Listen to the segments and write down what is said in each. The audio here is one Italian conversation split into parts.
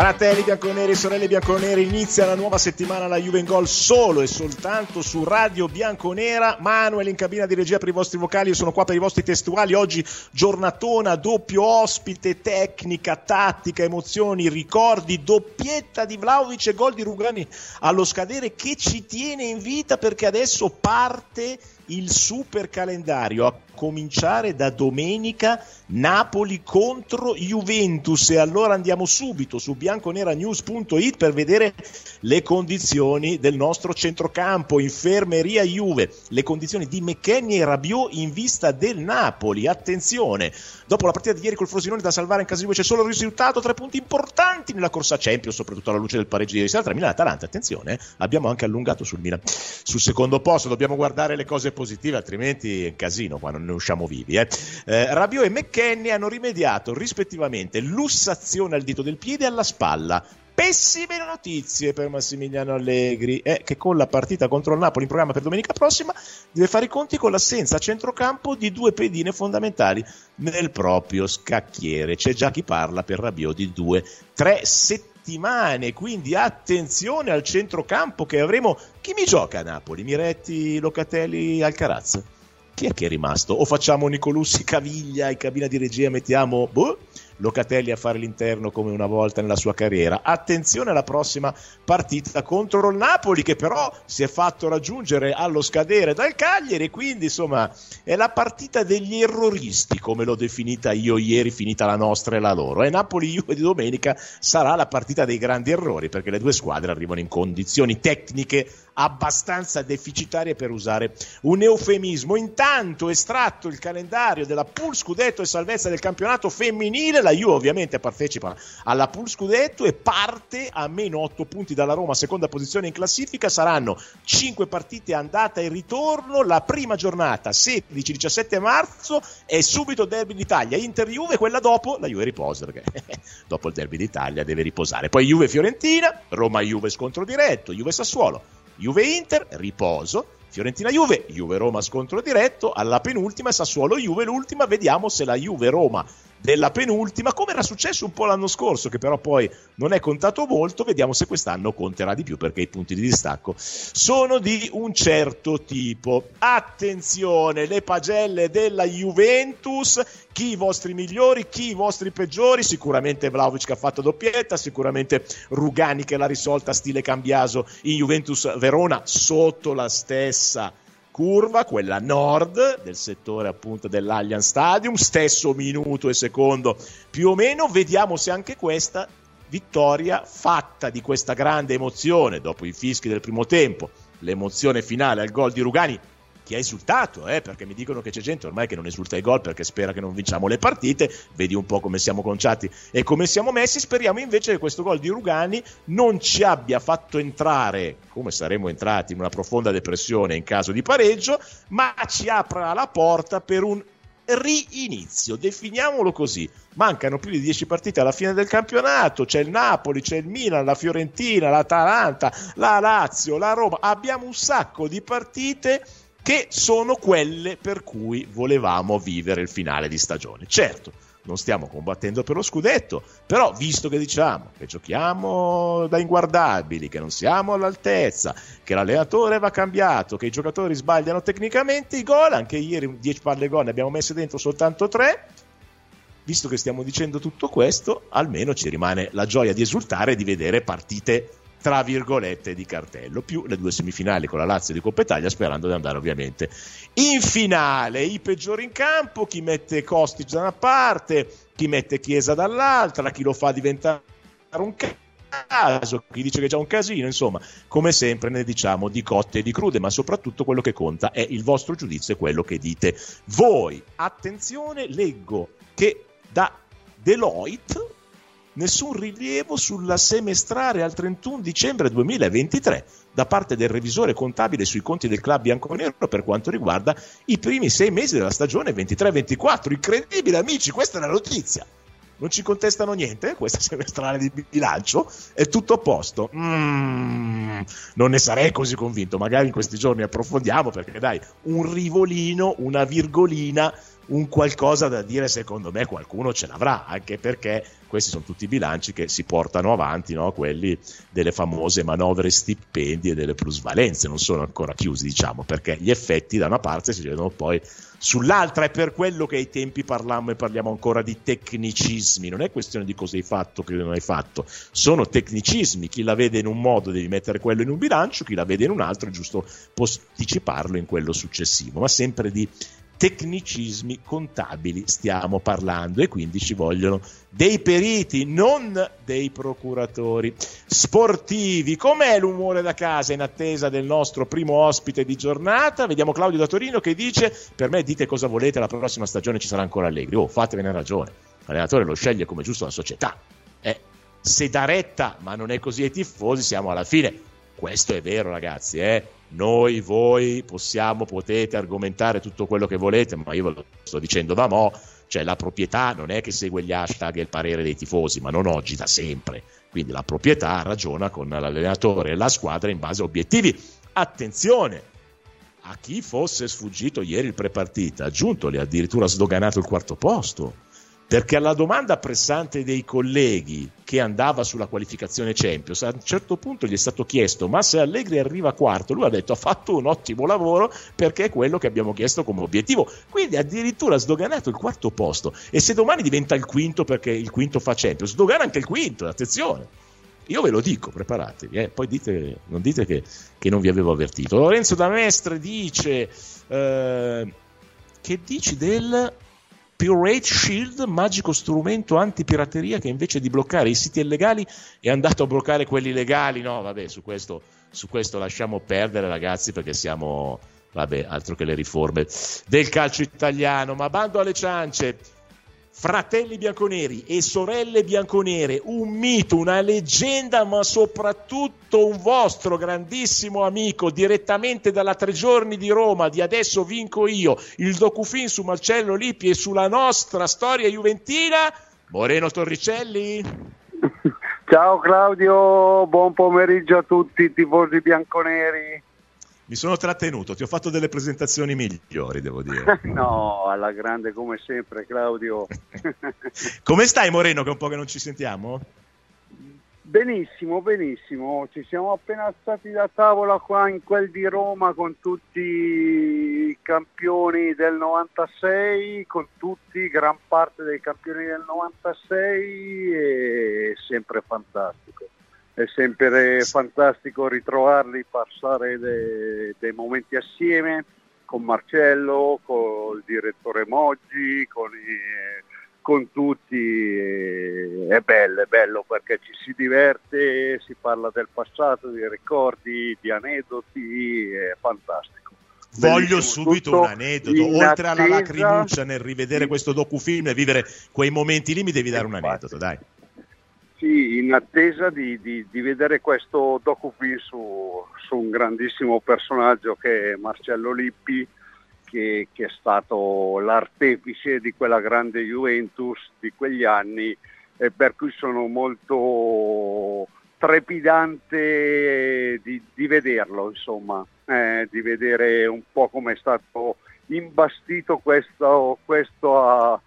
Fratelli bianconeri, sorelle bianconere, inizia la nuova settimana la Juve in Gol solo e soltanto su Radio Bianconera. Manuel in cabina di regia per i vostri vocali, io sono qua per i vostri testuali. Oggi giornatona, doppio ospite, tecnica, tattica, emozioni, ricordi, doppietta di Vlaovic e gol di Rugani allo scadere che ci tiene in vita perché adesso parte il super calendario cominciare da domenica Napoli contro Juventus e allora andiamo subito su bianconeranews.it per vedere le condizioni del nostro centrocampo, infermeria Juve, le condizioni di McKenny e Rabiot in vista del Napoli. Attenzione, dopo la partita di ieri col Frosinone da salvare in casa di Juve c'è solo il risultato, tre punti importanti nella corsa Champions, soprattutto alla luce del pareggio di ieri sera tra Milan e Atalanta. Attenzione, eh, abbiamo anche allungato sul Milan. Sul secondo posto dobbiamo guardare le cose positive, altrimenti è un casino qua, non ne usciamo vivi. Eh. Eh, Rabiot e McKenny Kenny hanno rimediato rispettivamente lussazione al dito del piede e alla spalla. Pessime notizie per Massimiliano Allegri, eh, che con la partita contro il Napoli in programma per domenica prossima deve fare i conti con l'assenza a centrocampo di due pedine fondamentali nel proprio scacchiere. C'è già chi parla per Rabiot di due, tre settimane, quindi attenzione al centrocampo che avremo. Chi mi gioca a Napoli? Miretti, Locatelli, Alcaraz? Chi è che è rimasto? O facciamo Nicolussi Caviglia in cabina di regia, mettiamo boh, Locatelli a fare l'interno come una volta nella sua carriera. Attenzione alla prossima partita contro il Napoli che però si è fatto raggiungere allo scadere dal Cagliari, quindi insomma è la partita degli erroristi come l'ho definita io ieri, finita la nostra e la loro. E Napoli-Juve di domenica sarà la partita dei grandi errori perché le due squadre arrivano in condizioni tecniche abbastanza deficitarie per usare un eufemismo. Intanto estratto il calendario della pool scudetto e salvezza del campionato femminile, la Juve ovviamente partecipa alla pool scudetto e parte a meno 8 punti dalla Roma, seconda posizione in classifica, saranno 5 partite andata e ritorno, la prima giornata 16-17 marzo e subito derby d'Italia, Inter-Juve, quella dopo la Juve riposa perché dopo il derby d'Italia deve riposare. Poi Juve-Fiorentina, Roma-Juve scontro diretto, Juve-Sassuolo, Juve-Inter, riposo. Fiorentina-Juve, Juve-Roma scontro diretto, alla penultima Sassuolo-Juve l'ultima, vediamo se la Juve-Roma della penultima, come era successo un po' l'anno scorso, che però poi non è contato molto, vediamo se quest'anno conterà di più perché i punti di distacco sono di un certo tipo. Attenzione, le pagelle della Juventus, chi i vostri migliori, chi i vostri peggiori, sicuramente Vlaovic che ha fatto doppietta, sicuramente Rugani che l'ha risolta stile Cambiaso in Juventus Verona sotto la stessa curva, quella nord del settore appunto dell'Allianz Stadium, stesso minuto e secondo più o meno, vediamo se anche questa vittoria fatta di questa grande emozione dopo i fischi del primo tempo, l'emozione finale al gol di Rugani chi ha esultato, eh, perché mi dicono che c'è gente ormai che non esulta ai gol perché spera che non vinciamo le partite, vedi un po' come siamo conciati e come siamo messi, speriamo invece che questo gol di Rugani non ci abbia fatto entrare, come saremmo entrati, in una profonda depressione in caso di pareggio, ma ci apra la porta per un rinizio, definiamolo così. Mancano più di 10 partite alla fine del campionato, c'è il Napoli, c'è il Milan, la Fiorentina, l'Atalanta, la Lazio, la Roma, abbiamo un sacco di partite che sono quelle per cui volevamo vivere il finale di stagione. Certo, non stiamo combattendo per lo scudetto, però visto che diciamo che giochiamo da inguardabili, che non siamo all'altezza, che l'allenatore va cambiato, che i giocatori sbagliano tecnicamente i gol, anche ieri 10 palle gol ne abbiamo messe dentro soltanto 3, visto che stiamo dicendo tutto questo, almeno ci rimane la gioia di esultare e di vedere partite tra virgolette di cartello, più le due semifinali con la Lazio di Coppa Italia, sperando di andare ovviamente in finale. I peggiori in campo, chi mette Kostic da una parte, chi mette Chiesa dall'altra, chi lo fa diventare un caso, chi dice che è già un casino, insomma, come sempre ne diciamo di cotte e di crude, ma soprattutto quello che conta è il vostro giudizio e quello che dite voi. Attenzione, leggo che da Deloitte nessun rilievo sulla semestrale al 31 dicembre 2023 da parte del revisore contabile sui conti del club bianconero per quanto riguarda i primi sei mesi della stagione 23-24. Incredibile, amici, questa è la notizia. non ci contestano niente, questa semestrale di bilancio, è tutto a posto. Mm, non ne sarei così convinto, magari in questi giorni approfondiamo perché dai, un rivolino, una virgolina un qualcosa da dire secondo me qualcuno ce l'avrà, anche perché questi sono tutti i bilanci che si portano avanti, no? quelli delle famose manovre stipendi e delle plusvalenze, non sono ancora chiusi diciamo, perché gli effetti da una parte si vedono poi sull'altra, è per quello che ai tempi parlammo e parliamo ancora di tecnicismi, non è questione di cosa hai fatto, che non hai fatto, sono tecnicismi, chi la vede in un modo devi mettere quello in un bilancio, chi la vede in un altro è giusto posticiparlo in quello successivo, ma sempre di tecnicismi contabili stiamo parlando e quindi ci vogliono dei periti, non dei procuratori sportivi. Com'è l'umore da casa in attesa del nostro primo ospite di giornata? Vediamo Claudio da Torino che dice: Per me dite cosa volete, la prossima stagione ci sarà ancora Allegri. Oh, fatevene ragione. L'allenatore lo sceglie come giusto la società. Eh, se dà retta, ma non è così ai tifosi, siamo alla fine. Questo è vero, ragazzi, eh noi, voi possiamo, potete argomentare tutto quello che volete, ma io ve lo sto dicendo da mo', cioè la proprietà non è che segue gli hashtag e il parere dei tifosi, ma non oggi, da sempre. Quindi la proprietà ragiona con l'allenatore e la squadra in base a obiettivi. Attenzione, a chi fosse sfuggito ieri il prepartita, aggiuntoli addirittura sdoganato il quarto posto perché alla domanda pressante dei colleghi che andava sulla qualificazione Champions, a un certo punto gli è stato chiesto ma se Allegri arriva quarto, lui ha detto ha fatto un ottimo lavoro perché è quello che abbiamo chiesto come obiettivo, quindi addirittura ha sdoganato il quarto posto e se domani diventa il quinto perché il quinto fa Champions, sdogana anche il quinto, attenzione. Io ve lo dico, preparatevi, eh? poi dite, non dite che, che, non vi avevo avvertito. Lorenzo da Mestre dice, eh, che dici del Pirate Shield, magico strumento antipirateria che invece di bloccare i siti illegali è andato a bloccare quelli legali. No, vabbè, su questo, su questo lasciamo perdere, ragazzi, perché siamo, vabbè, altro che le riforme del calcio italiano. Ma bando alle ciance. Fratelli bianconeri e sorelle bianconere, un mito, una leggenda, ma soprattutto un vostro grandissimo amico direttamente dalla tre giorni di Roma, di adesso vinco io, il docufin su Marcello Lippi e sulla nostra storia juventina, Moreno Torricelli. Ciao Claudio, buon pomeriggio a tutti tifosi bianconeri mi sono trattenuto, ti ho fatto delle presentazioni migliori, devo dire. no, alla grande come sempre, Claudio. come stai Moreno, che è un po' che non ci sentiamo? Benissimo, benissimo. Ci siamo appena alzati da tavola qua in quel di Roma con tutti i campioni del 96, con tutti, gran parte dei campioni del 96 e sempre fantastico è sempre fantastico ritrovarli, passare dei, dei momenti assieme con Marcello, con il direttore Moggi, con, i, con tutti. È bello, è bello perché ci si diverte, si parla del passato, di ricordi, di aneddoti, è fantastico. Voglio Bellissimo, subito un aneddoto, oltre alla lacrimuccia nel rivedere questo docufilm e vivere quei momenti lì mi devi dare un aneddoto, dai. Sì, in attesa di, di, di vedere questo docufilm su, su, un grandissimo personaggio che è Marcello Lippi, che, che, è stato l'artefice di quella grande Juventus di quegli anni e per cui sono molto trepidante di, di vederlo, insomma, eh, di vedere un po' come è stato imbastito questo, questo a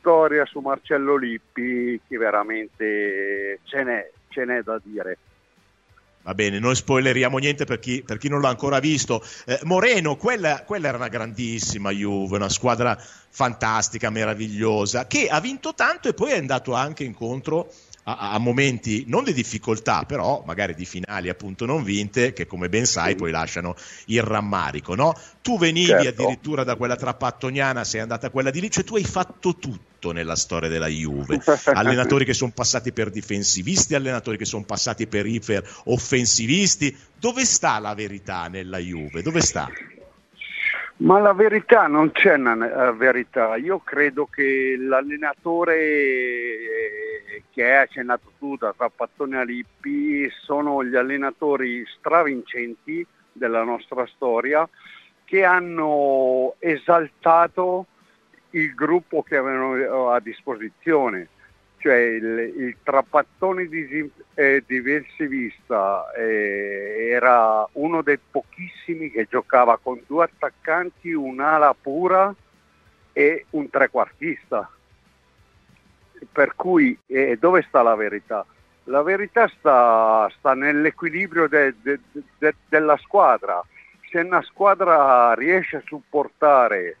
storia su Marcello Lippi che veramente ce n'è, ce n'è da dire. Va bene, non spoileriamo niente per chi, per chi non l'ha ancora visto. Eh, Moreno, quella, quella, era una grandissima Juve, una squadra fantastica, meravigliosa, che ha vinto tanto e poi è andato anche incontro a, a, momenti non di difficoltà, però magari di finali appunto non vinte, che come ben sai poi lasciano il rammarico. No? Tu venivi certo. addirittura da quella trappattoniana, sei andata a quella di lì, cioè tu hai fatto tutto nella storia della Juve. allenatori che sono passati per difensivisti, allenatori che sono passati per iper offensivisti. Dove sta la verità nella Juve? Dove sta? Ma la verità non c'è una verità. Io credo che l'allenatore che hai accennato tu da Trappattone a Lippi sono gli allenatori stravincenti della nostra storia che hanno esaltato il gruppo che avevano a disposizione. cioè il, il Trapattoni di, eh, difensivista eh, era uno dei pochissimi che giocava con due attaccanti, un'ala pura e un trequartista. Per cui eh, dove sta la verità? La verità sta, sta nell'equilibrio de, de, de, della squadra. Se una squadra riesce a supportare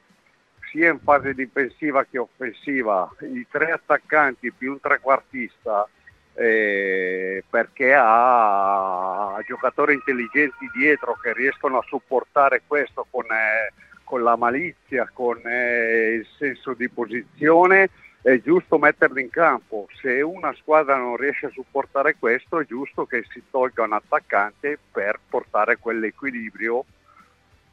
sia in fase difensiva che offensiva, i tre attaccanti più un trequartista, eh, perché ha, giocatori intelligenti dietro che riescono a supportare questo con, eh, con la malizia, con eh, il senso di posizione, è giusto metterli in campo. Se una squadra non riesce a supportare questo, è giusto che si tolga un attaccante per portare quell'equilibrio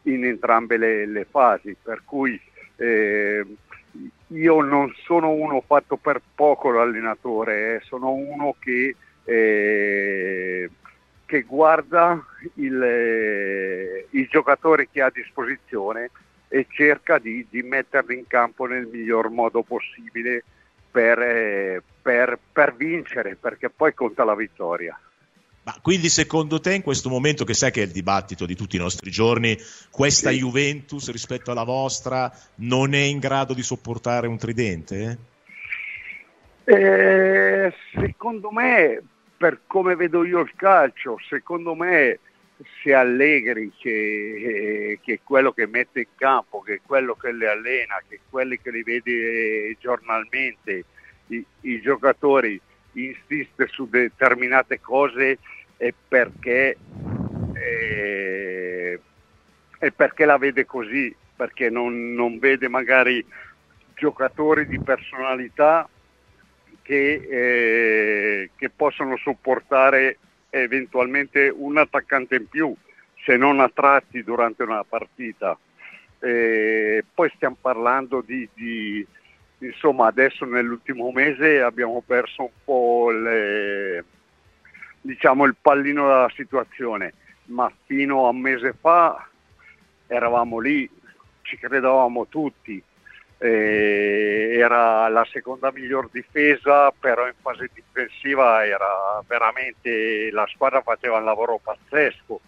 in entrambe le, le fasi. Per cui eh, io non sono uno fatto per poco l'allenatore, eh, sono uno che, eh, che guarda il, eh, i giocatori che ha a disposizione e cerca di, di, metterli in campo nel miglior modo possibile per, eh, per, per vincere, perché poi conta la vittoria. Ma quindi secondo te in questo momento, che sai che è il dibattito di tutti i nostri giorni, questa sì. Juventus rispetto alla vostra non è in grado di sopportare un tridente? Eh, secondo me, per come vedo io il calcio, secondo me se Allegri che, eh, che, è quello che mette in campo, che è quello che li allena, che è quello che li vede giornalmente, i, i giocatori insiste su determinate cose è perché, eh, è perché la vede così, perché non, non, vede magari giocatori di personalità che, eh, che possono sopportare eventualmente un attaccante in più, se non a tratti durante una partita. Eh, poi stiamo parlando di, di, insomma adesso nell'ultimo mese abbiamo perso un po' le, diciamo, il pallino della situazione, ma fino a un mese fa eravamo lì, ci credevamo tutti. Era la seconda miglior difesa, però in fase difensiva era veramente la squadra faceva un lavoro pazzesco.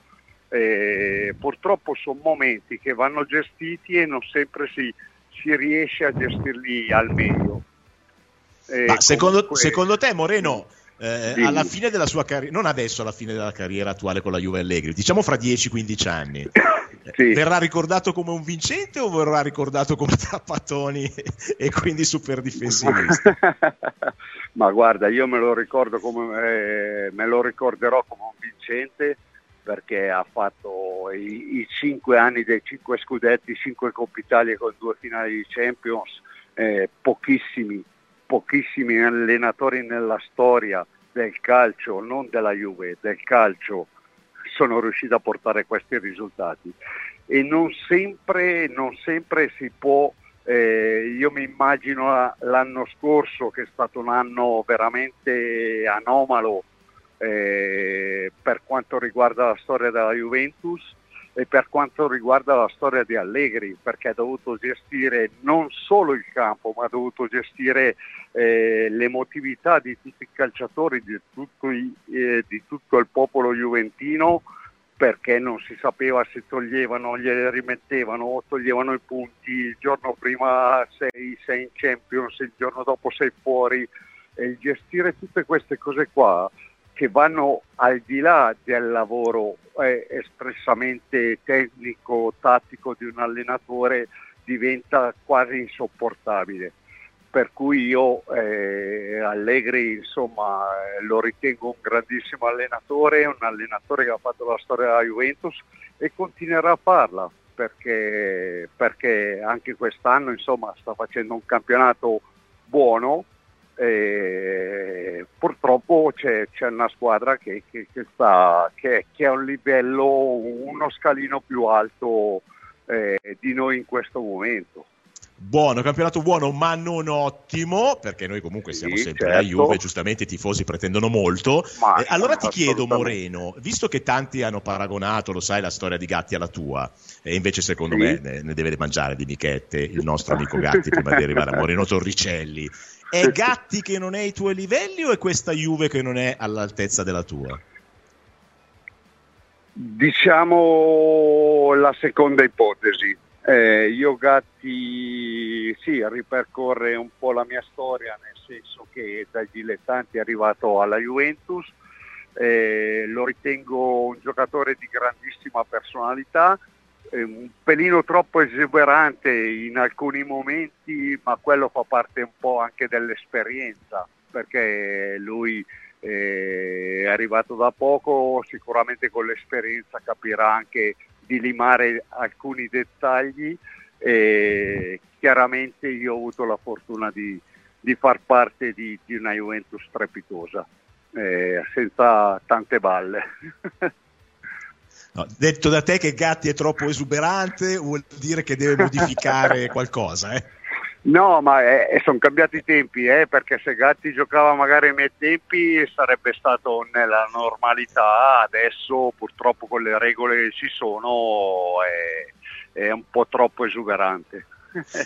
Eh, purtroppo sono momenti che vanno gestiti e non sempre si, si riesce a gestirli al meglio. Eh, secondo, comunque... secondo, te, Moreno, eh, alla fine della sua carriera, non adesso alla fine della carriera attuale con la Juve Allegri, diciamo fra 10-15 anni, sì. verrà ricordato come un vincente o verrà ricordato come trappatoni e quindi super difensivista? Ma guarda, io me lo ricordo come eh, me lo ricorderò come un vincente perché ha fatto i, i cinque anni dei cinque scudetti, cinque Coppa Italia con due finali di Champions, eh, pochissimi pochissimi allenatori nella storia del calcio, non della Juve, del calcio, sono riusciti a portare questi risultati. E non sempre, non sempre si può, eh, io mi immagino l'anno scorso che è stato un anno veramente anomalo eh, per quanto riguarda la storia della Juventus, e per quanto riguarda la storia di Allegri, perché ha dovuto gestire non solo il campo, ma ha dovuto gestire eh, l'emotività di tutti i calciatori, di tutto, i, eh, di tutto, il popolo juventino, perché non si sapeva se toglievano, gliele rimettevano o toglievano i punti, il giorno prima sei, sei in Champions, il giorno dopo sei fuori, e gestire tutte queste cose qua che vanno al di là del lavoro eh, espressamente tecnico, tattico di un allenatore, diventa quasi insopportabile. Per cui io eh, Allegri insomma, lo ritengo un grandissimo allenatore, un allenatore che ha fatto la storia della Juventus e continuerà a farla perché, perché anche quest'anno insomma, sta facendo un campionato buono e purtroppo c'è, c'è, una squadra che, che, che, sta, che, è a un livello, uno scalino più alto eh, di noi in questo momento. Buono, campionato buono, ma non ottimo, perché noi comunque siamo Sì, sempre certo. la Juve, giustamente i tifosi pretendono molto. Ma- Eh, allora ti chiedo. Moreno, visto che tanti hanno paragonato, lo sai, la storia di Gatti alla tua, e invece secondo Sì. me ne, ne deve mangiare di michette il nostro amico Gatti prima di arrivare a Moreno Torricelli. È. Gatti che non è ai tuoi livelli o è questa Juve che non è all'altezza della tua? Diciamo la seconda ipotesi. Eh, io Gatti sì, ripercorre un po' la mia storia, nel senso che dai dilettanti è arrivato alla Juventus, eh, lo ritengo un giocatore di grandissima personalità, un pelino troppo esuberante in alcuni momenti, ma quello fa parte un po' anche dell'esperienza, perché lui eh, è arrivato da poco, sicuramente con l'esperienza capirà anche di limare alcuni dettagli e chiaramente io ho avuto la fortuna di, di far parte di, di una Juventus strepitosa, eh, senza tante balle. No, detto da te che Gatti è troppo esuberante, vuol dire che deve modificare qualcosa, eh? No, ma sono cambiati i tempi, eh, perché se Gatti giocava magari ai miei tempi sarebbe stato nella normalità, adesso purtroppo con le regole che ci sono è, è un po' troppo esuberante.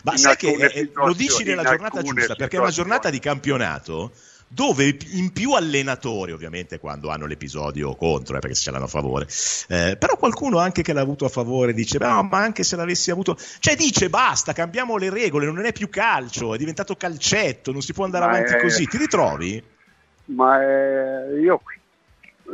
Ma In sai che eh, lo dici nella giornata giusta, perché è una giornata di campionato dove in più allenatori, ovviamente quando hanno l'episodio contro, eh, perché se ce l'hanno a favore, eh, però qualcuno anche che l'ha avuto a favore dice, "No, ma anche se l'avessi avuto, cioè dice basta, cambiamo le regole, non è più calcio, è diventato calcetto, non si può andare Ma avanti è- così, ti ritrovi? Ma, eh, io,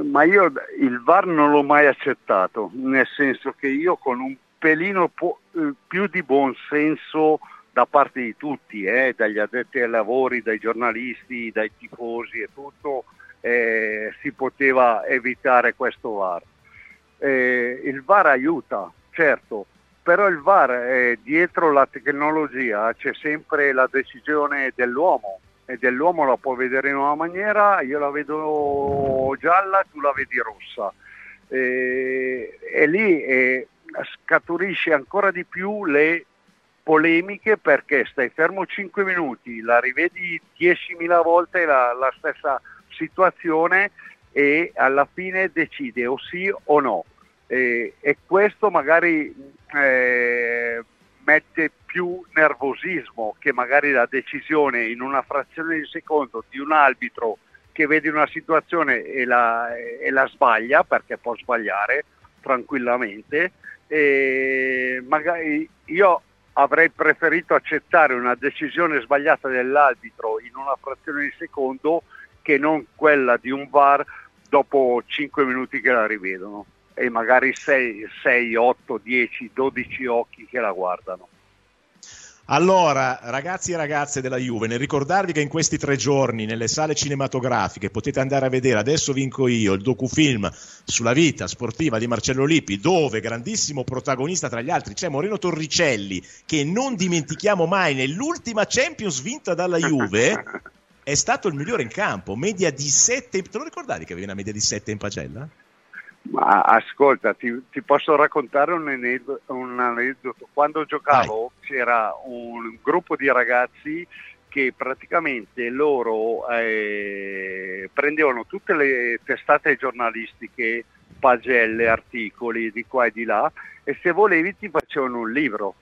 ma io il VAR non l'ho mai accettato, nel senso che io con un pelino po- eh, più di buon senso da parte di tutti, eh, dagli addetti ai lavori, dai giornalisti, dai tifosi e tutto, eh, si poteva evitare questo VAR. Eh, il VAR aiuta, certo, però il VAR eh, dietro la tecnologia c'è sempre la decisione dell'uomo e dell'uomo la può vedere in una maniera, io la vedo gialla, tu la vedi rossa. Eh, e lì eh, scaturisce ancora di più le polemiche perché stai fermo 5 minuti, la rivedi 10.000 volte la, la stessa situazione e alla fine decide o sì o no. Eh, e questo magari eh, mette più nervosismo che magari la decisione in una frazione di secondo di un arbitro che vede una situazione e la, e la sbaglia, perché può sbagliare tranquillamente, e magari io avrei preferito accettare una decisione sbagliata dell'arbitro in una frazione di secondo che non quella di un VAR dopo 5 minuti che la rivedono e magari 6, 6 8, 10, 12 occhi che la guardano. Allora, ragazzi e ragazze della Juve, nel ricordarvi che in questi tre giorni nelle sale cinematografiche potete andare a vedere Adesso vinco io, il docufilm sulla vita sportiva di Marcello Lippi, dove grandissimo protagonista tra gli altri c'è Moreno Torricelli, che non dimentichiamo mai nell'ultima Champions vinta dalla Juve è stato il migliore in campo, media di 7. Te lo ricordavi che aveva una media di 7 in pagella? Ma ascolta, ti, ti posso raccontare un aneddoto, un aneddoto. Quando giocavo c'era un gruppo di ragazzi che praticamente loro eh, prendevano tutte le testate giornalistiche, pagelle, articoli di qua e di là e se volevi ti facevano un libro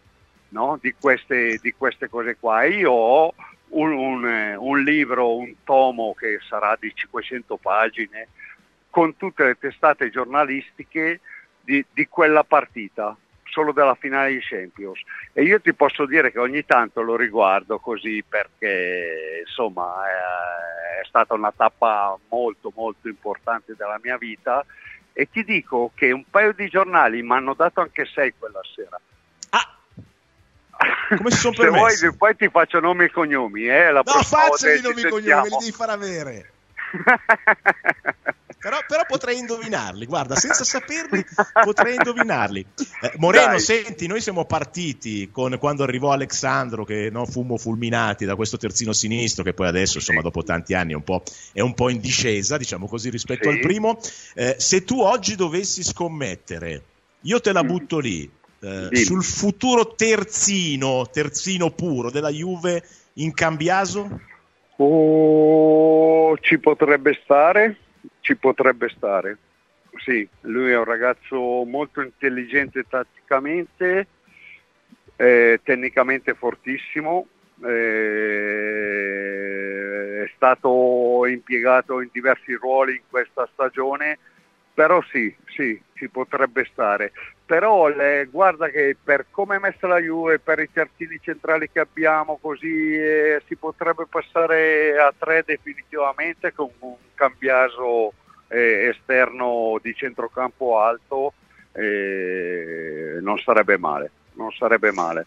no? di, queste, di queste cose qua. E io ho un, un, un libro, un tomo che sarà di 500 pagine con tutte le testate giornalistiche di, di, quella partita, solo della finale di Champions. E io ti posso dire che ogni tanto lo riguardo così perché insomma è, è stata una tappa molto molto importante della mia vita e ti dico che un paio di giornali mi hanno dato anche sei quella sera. Ah, come si sono Se permessi? vuoi, poi ti faccio nomi e cognomi. Eh, la no, prossima volta facciali i ci nomi e cognomi, me li devi far avere. Però, però potrei indovinarli, guarda, senza saperli potrei indovinarli. Eh, Moreno, Dai. senti, noi siamo partiti con quando arrivò Alexandro, che no, fummo fulminati da questo terzino sinistro, che poi adesso, insomma, Sì. dopo tanti anni è un po', è un po' in discesa, diciamo così, rispetto Sì. al primo. Eh, se tu oggi dovessi scommettere, io te la Mm. butto lì, eh, sul futuro terzino, terzino puro della Juve in Cambiaso? Oh, ci potrebbe stare, ci potrebbe stare. Sì, lui è un ragazzo molto intelligente tatticamente, eh, tecnicamente fortissimo, eh, è stato impiegato in diversi ruoli in questa stagione, però sì, sì, ci potrebbe stare. Però le, guarda che per come è messa la Juve, per i terzini centrali che abbiamo, così eh, si potrebbe passare a tre definitivamente con un cambiaso eh, esterno di centrocampo alto, eh, non sarebbe male, non sarebbe male.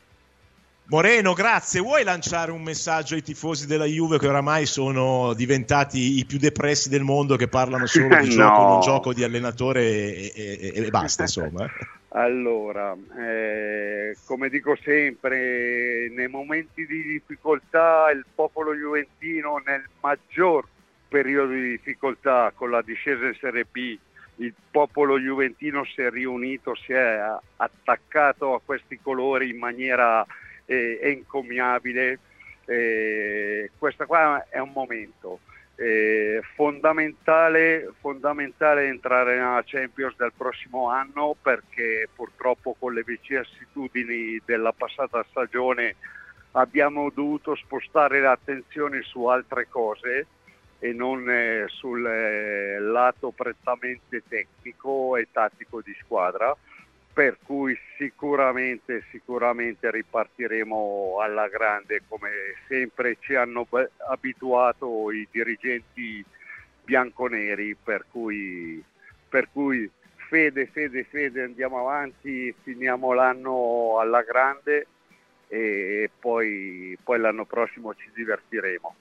Moreno, grazie. Vuoi lanciare un messaggio ai tifosi della Juve che oramai sono diventati i più depressi del mondo che parlano solo di no. gioco, non gioco di allenatore e, e, e basta, insomma. Allora, eh, come dico sempre, nei momenti di difficoltà il popolo juventino nel maggior periodo di difficoltà con la discesa in Serie B, il popolo juventino si è riunito, si è attaccato a questi colori in maniera eh, encomiabile. Eh, questo qua è un momento. Eh, fondamentale, fondamentale entrare nella Champions del prossimo anno perché purtroppo con le vicissitudini della passata stagione abbiamo dovuto spostare l'attenzione su altre cose e non eh, sul eh, lato prettamente tecnico e tattico di squadra per cui sicuramente, sicuramente ripartiremo alla grande come sempre ci hanno abituato i dirigenti bianconeri, per cui, per cui fede, fede, fede, andiamo avanti, finiamo l'anno alla grande e poi, poi l'anno prossimo ci divertiremo.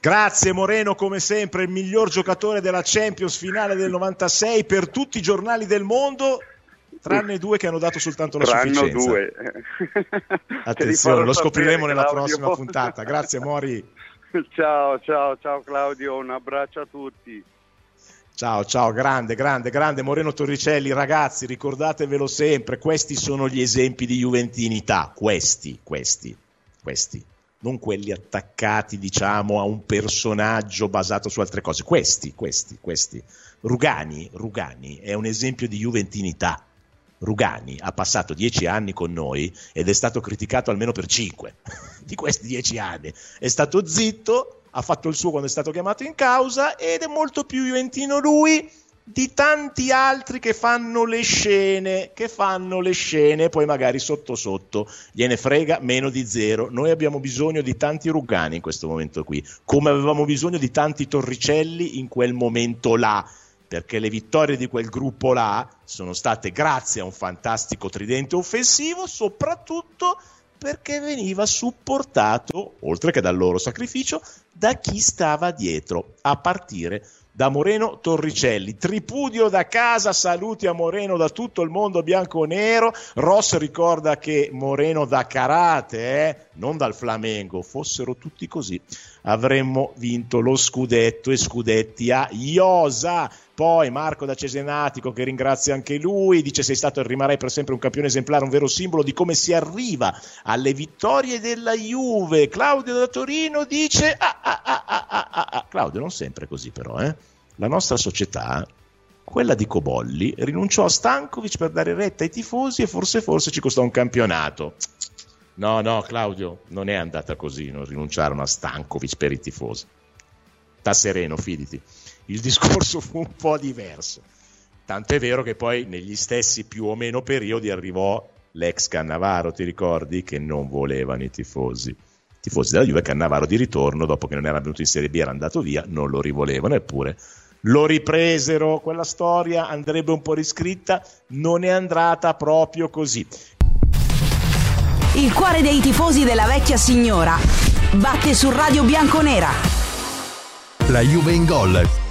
Grazie Moreno, come sempre, il miglior giocatore della Champions finale del 96 per tutti i giornali del mondo tranne due che hanno dato soltanto la tranne sufficienza. due. Attenzione, lo scopriremo nella Claudio. prossima puntata. Grazie Mori. Ciao, ciao, ciao Claudio, un abbraccio a tutti. Ciao, ciao, grande, grande, grande Moreno Torricelli, ragazzi, ricordatevelo sempre, questi sono gli esempi di juventinità, questi, questi, questi, non quelli attaccati, diciamo, a un personaggio basato su altre cose, questi, questi, questi. Rugani, Rugani è un esempio di juventinità Rugani ha passato dieci anni con noi ed è stato criticato almeno per cinque di questi dieci anni. È stato zitto, ha fatto il suo quando è stato chiamato in causa ed è molto più juventino lui di tanti altri che fanno le scene, che fanno le scene, poi magari sotto sotto gliene frega meno di zero. Noi abbiamo bisogno di tanti Rugani in questo momento qui, come avevamo bisogno di tanti Torricelli in quel momento là perché le vittorie di quel gruppo là sono state grazie a un fantastico tridente offensivo, soprattutto perché veniva supportato, oltre che dal loro sacrificio, da chi stava dietro, a partire da Moreno Torricelli. Tripudio da casa, saluti a Moreno da tutto il mondo bianco-nero. Ross ricorda che Moreno da karate, eh, non dal Flamengo, fossero tutti così. Avremmo vinto lo scudetto e scudetti a Iosa. Poi Marco da Cesenatico che ringrazia anche lui, dice sei stato e rimarrai per sempre un campione esemplare, un vero simbolo di come si arriva alle vittorie della Juve. Claudio da Torino dice ah, ah, ah, ah, ah, ah. ah. Claudio non sempre così però, eh? La nostra società quella di Cobolli rinunciò a Stankovic per dare retta ai tifosi e forse forse ci costò un campionato. No, no, Claudio, non è andata così, non rinunciarono a Stankovic per i tifosi. Sta sereno, fiditi il discorso fu un po' diverso. Tanto è vero che poi negli stessi più o meno periodi arrivò l'ex Cannavaro, ti ricordi? Che non volevano i tifosi. I tifosi della Juve Cannavaro di ritorno, dopo che non era venuto in Serie B, era andato via, non lo rivolevano, eppure lo ripresero. Quella storia andrebbe un po' riscritta, non è andata proprio così. Il cuore dei tifosi della vecchia signora batte su Radio Bianconera. La Juve in gol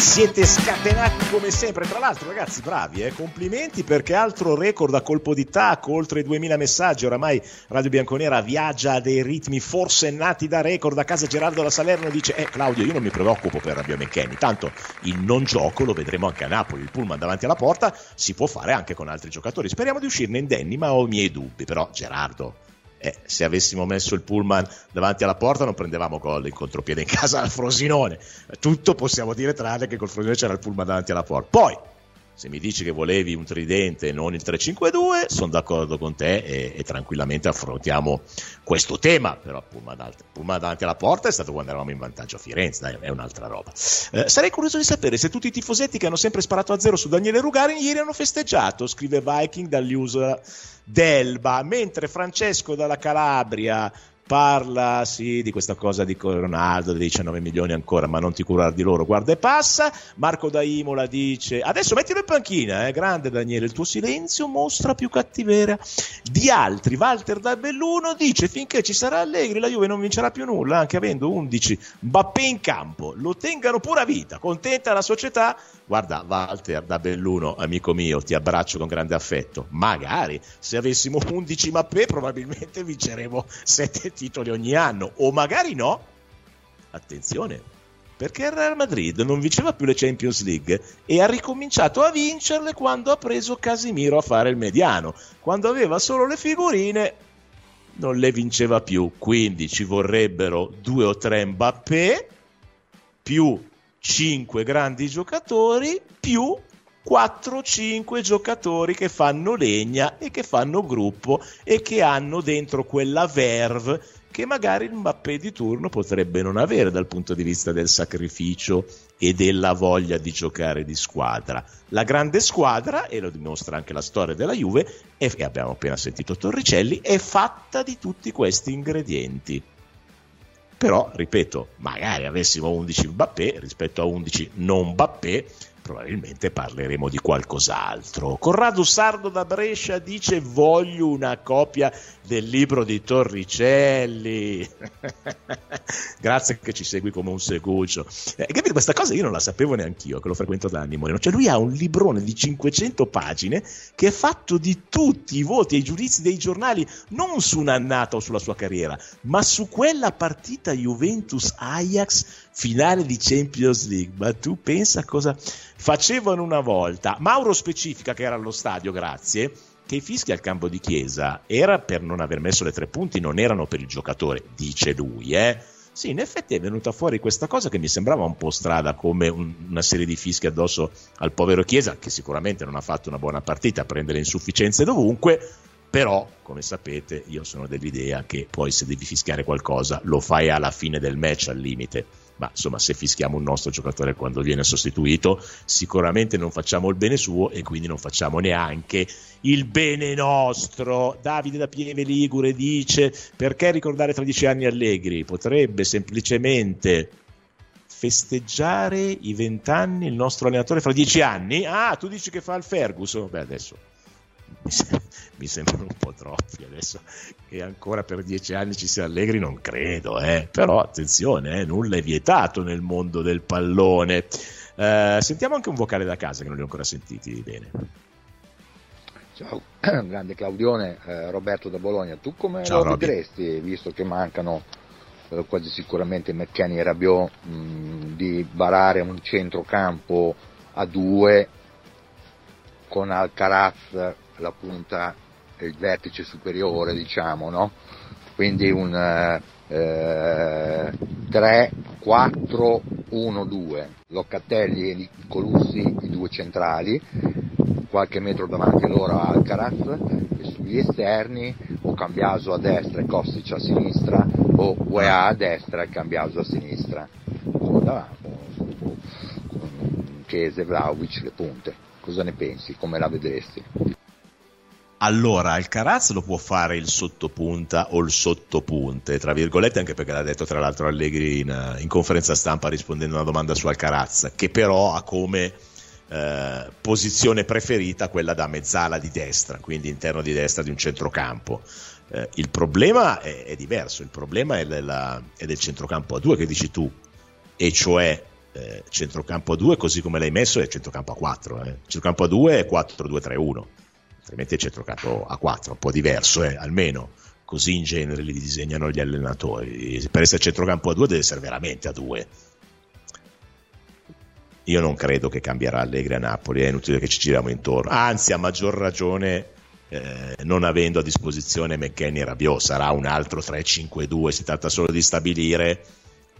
Siete scatenati come sempre. Tra l'altro, ragazzi, bravi, eh? complimenti perché altro record a colpo di tacco, oltre 2000 messaggi. Oramai Radio Bianconera viaggia a dei ritmi forsennati da record. A casa Gerardo da Salerno dice: Eh, Claudio, io non mi preoccupo per Rabbio McKenny. Tanto il non gioco lo vedremo anche a Napoli. Il pullman davanti alla porta si può fare anche con altri giocatori. Speriamo di uscirne indenni, ma ho i miei dubbi. Però, Gerardo, eh, se avessimo messo il pullman davanti alla porta non prendevamo gol in contropiede in casa al Frosinone. Tutto possiamo dire tranne che col Frosinone c'era il pullman davanti alla porta. Poi, se mi dici che volevi un tridente e non il 3-5-2, sono d'accordo con te e, e, tranquillamente affrontiamo questo tema. Però pullman davanti, alla porta è stato quando eravamo in vantaggio a Firenze, dai, è un'altra roba. Eh, sarei curioso di sapere se tutti i tifosetti che hanno sempre sparato a zero su Daniele Rugari ieri hanno festeggiato, scrive Viking dall'user d'Elba, mentre Francesco dalla Calabria parla sì di questa cosa di Ronaldo dei 19 milioni ancora ma non ti curare di loro. Guarda e passa. Marco da Imola dice adesso mettilo in panchina eh? grande Daniele il tuo silenzio mostra più cattiveria. Di altri Walter da Belluno dice finché ci sarà Allegri la Juve non vincerà più nulla anche avendo 11 Mbappé in campo. Lo tengano pura vita. Contenta la società guarda Walter da Belluno amico mio ti abbraccio con grande affetto magari se avessimo 11 Mbappé probabilmente vinceremo 7 titoli ogni anno, o magari no. Attenzione, perché il Real Madrid non vinceva più le Champions League e ha ricominciato a vincerle quando ha preso Casimiro a fare il mediano. Quando aveva solo le figurine non le vinceva più, quindi ci vorrebbero due o tre Mbappé più cinque grandi giocatori più 4-5 giocatori che fanno legna e che fanno gruppo e che hanno dentro quella verve che magari il Mbappé di turno potrebbe non avere dal punto di vista del sacrificio e della voglia di giocare di squadra. La grande squadra, e lo dimostra anche la storia della Juve, e abbiamo appena sentito Torricelli, è fatta di tutti questi ingredienti. Però, ripeto, magari avessimo 11 Mbappé rispetto a 11 non Mbappé, probabilmente parleremo di qualcos'altro. Corrado Sardo da Brescia dice voglio una copia del libro di Torricelli. Grazie che ci segui come un seguccio. Eh, capito, questa cosa io non la sapevo neanche io, che lo frequento da anni Moreno. Cioè lui ha un librone di 500 pagine che è fatto di tutti i voti e i giudizi dei giornali, non su un'annata o sulla sua carriera, ma su quella partita Juventus-Ajax finale di Champions League. Ma tu pensa cosa facevano una volta. Mauro specifica che era allo stadio, grazie che i fischi al campo di Chiesa era per non aver messo le tre punti, non erano per il giocatore, dice lui, eh. Sì, in effetti è venuta fuori questa cosa che mi sembrava un po' strada, come un, una serie di fischi addosso al povero Chiesa, che sicuramente non ha fatto una buona partita, a prendere insufficienze dovunque, però, come sapete, io sono dell'idea che poi se devi fischiare qualcosa lo fai alla fine del match al limite ma insomma se fischiamo un nostro giocatore quando viene sostituito sicuramente non facciamo il bene suo e quindi non facciamo neanche il bene nostro. Davide da Pieve Ligure dice perché ricordare tra dieci anni Allegri? Potrebbe semplicemente festeggiare i vent'anni il nostro allenatore fra dieci anni? Ah, tu dici che fa il Ferguson? Beh, adesso mi, sem- mi, sembrano un po' troppi adesso che ancora per dieci anni ci sia Allegri non credo eh. però attenzione eh, nulla è vietato nel mondo del pallone. Eh, sentiamo anche un vocale da casa che non li ho ancora sentiti bene. Ciao grande Claudione eh, Roberto da Bologna. Tu come ciao, lo vedresti visto che mancano eh, quasi sicuramente McKenny e Rabiot mh, di barare un centrocampo a due con Alcaraz la punta il vertice superiore, diciamo, no? Quindi un eh, 3, 4, 1, 2. Locatelli e Colussi, i due centrali, qualche metro davanti a loro Alcaraz, e sugli esterni o Cambiaso a destra e Kostic a sinistra, o UEA a destra e Cambiaso a sinistra. Con Chiese, Vlaovic, le punte. Cosa ne pensi? Come la vedresti? Allora, Alcaraz lo può fare il sottopunta o il sottopunte, tra virgolette, anche perché l'ha detto tra l'altro Allegri in, in conferenza stampa rispondendo a una domanda su Alcaraz, che però ha come eh, posizione preferita quella da mezzala di destra, quindi interno di destra di un centrocampo. Eh, il problema è, è, diverso, il problema è, della, è del centrocampo a due che dici tu, e cioè eh, centrocampo a 2 così come l'hai messo è centrocampo a 4 eh. centrocampo a 2 è 4-2-3-1 altrimenti è centrocampo a 4 un po' diverso eh, almeno così in genere li disegnano gli allenatori. Per essere centrocampo a 2 deve essere veramente a 2 io non credo che cambierà Allegri a Napoli è inutile che ci giriamo intorno. Anzi a maggior ragione eh, non avendo a disposizione McKenny e Rabiot sarà un altro 3-5-2 si tratta solo di stabilire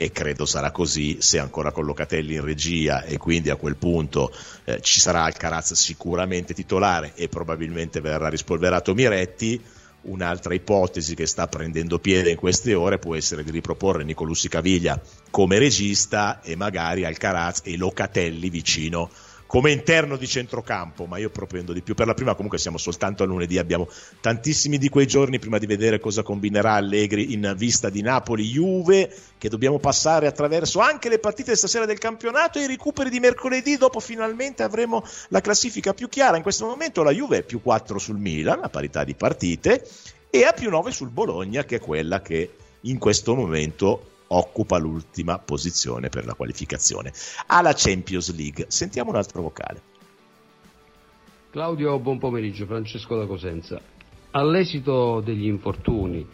e credo sarà così se ancora con Locatelli in regia e quindi a quel punto eh, ci sarà Alcaraz sicuramente titolare e probabilmente verrà rispolverato Miretti. Un'altra ipotesi che sta prendendo piede in queste ore può essere di riproporre Nicolussi Caviglia come regista e magari Alcaraz e Locatelli vicino come interno di centrocampo, ma io propendo di più. Per la prima comunque siamo soltanto a lunedì, abbiamo tantissimi di quei giorni prima di vedere cosa combinerà Allegri in vista di Napoli-Juve, che dobbiamo passare attraverso anche le partite stasera del campionato e i recuperi di mercoledì, dopo finalmente avremo la classifica più chiara. In questo momento la Juve è più 4 sul Milan, a parità di partite, e a più 9 sul Bologna, che è quella che in questo momento occupa l'ultima posizione per la qualificazione alla Champions League. Sentiamo un altro vocale. Claudio, buon pomeriggio, Francesco da Cosenza. All'esito degli infortuni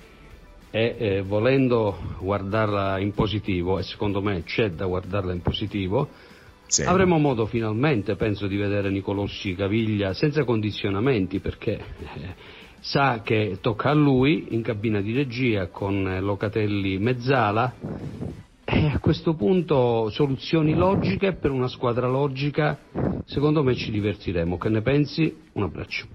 e eh, volendo guardarla in positivo, e secondo me c'è da guardarla in positivo, sì. avremo modo finalmente, penso, di vedere Nicolossi Caviglia senza condizionamenti perché eh, sa che tocca a lui in cabina di regia con Locatelli mezzala e a questo punto soluzioni logiche per una squadra logica, secondo me ci divertiremo. Che ne pensi? Un abbraccio.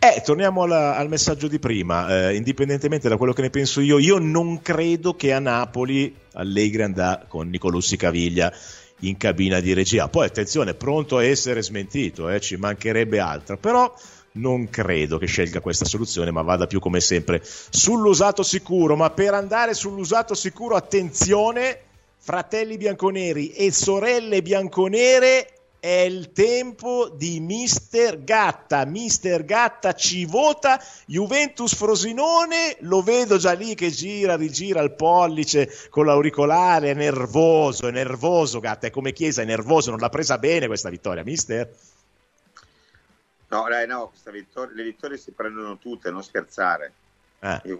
Eh, torniamo alla, al messaggio di prima, eh, indipendentemente da quello che ne penso io, io non credo che a Napoli Allegri andrà con Nicolussi Caviglia in cabina di regia. Poi attenzione, pronto a essere smentito, eh, ci mancherebbe altro, però non credo che scelga questa soluzione, ma vada più come sempre sull'usato sicuro. Ma per andare sull'usato sicuro, attenzione, fratelli bianconeri e sorelle bianconere. È il tempo di Mister Gatta. Mister Gatta ci vota. Juventus Frosinone, lo vedo già lì che gira, rigira il pollice con l'auricolare. È nervoso, è nervoso. Gatta è come Chiesa, è nervoso. Non l'ha presa bene questa vittoria, Mister. No, dai, no, vittoria, le vittorie si prendono tutte, non scherzare. Eh.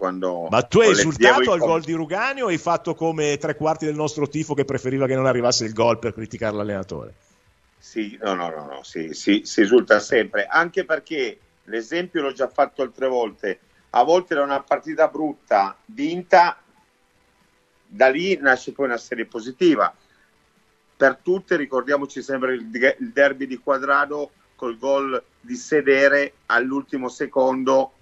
Ma tu hai esultato al gol di Rugani o hai fatto come tre quarti del nostro tifo che preferiva che non arrivasse il gol per criticare l'allenatore? Sì, no, no, no, no sì, sì, si esulta sempre, anche perché l'esempio l'ho già fatto altre volte. A volte da una partita brutta vinta, da lì nasce poi una serie positiva. Per tutte ricordiamoci sempre il derby di Quadrado col gol di sedere all'ultimo secondo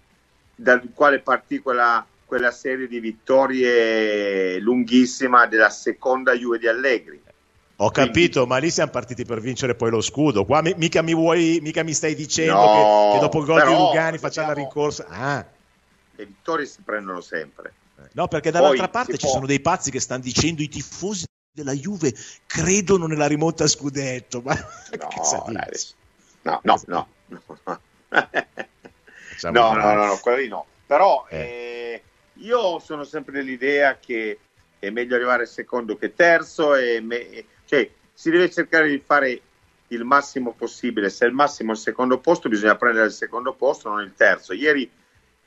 dal quale partì quella, quella serie di vittorie lunghissima della seconda Juve di Allegri. Ho capito, Quindi, ma lì siamo partiti per vincere poi lo scudo. Qua mica mi, vuoi, mica mi stai dicendo no, che, che, dopo il gol di Lugani facciamo la rincorsa. Ah. Le vittorie si prendono sempre. No, perché dall'altra poi parte ci può... sono dei pazzi che stanno dicendo i tifosi della Juve credono nella rimonta a scudetto. Ma no, no, no, no. no, no, no, no, quello lì no. Però eh. Eh, io sono sempre dell'idea che è meglio arrivare secondo che terzo, e me- cioè si deve cercare di fare il massimo possibile. Se il massimo è il secondo posto, bisogna prendere il secondo posto, non il terzo. Ieri,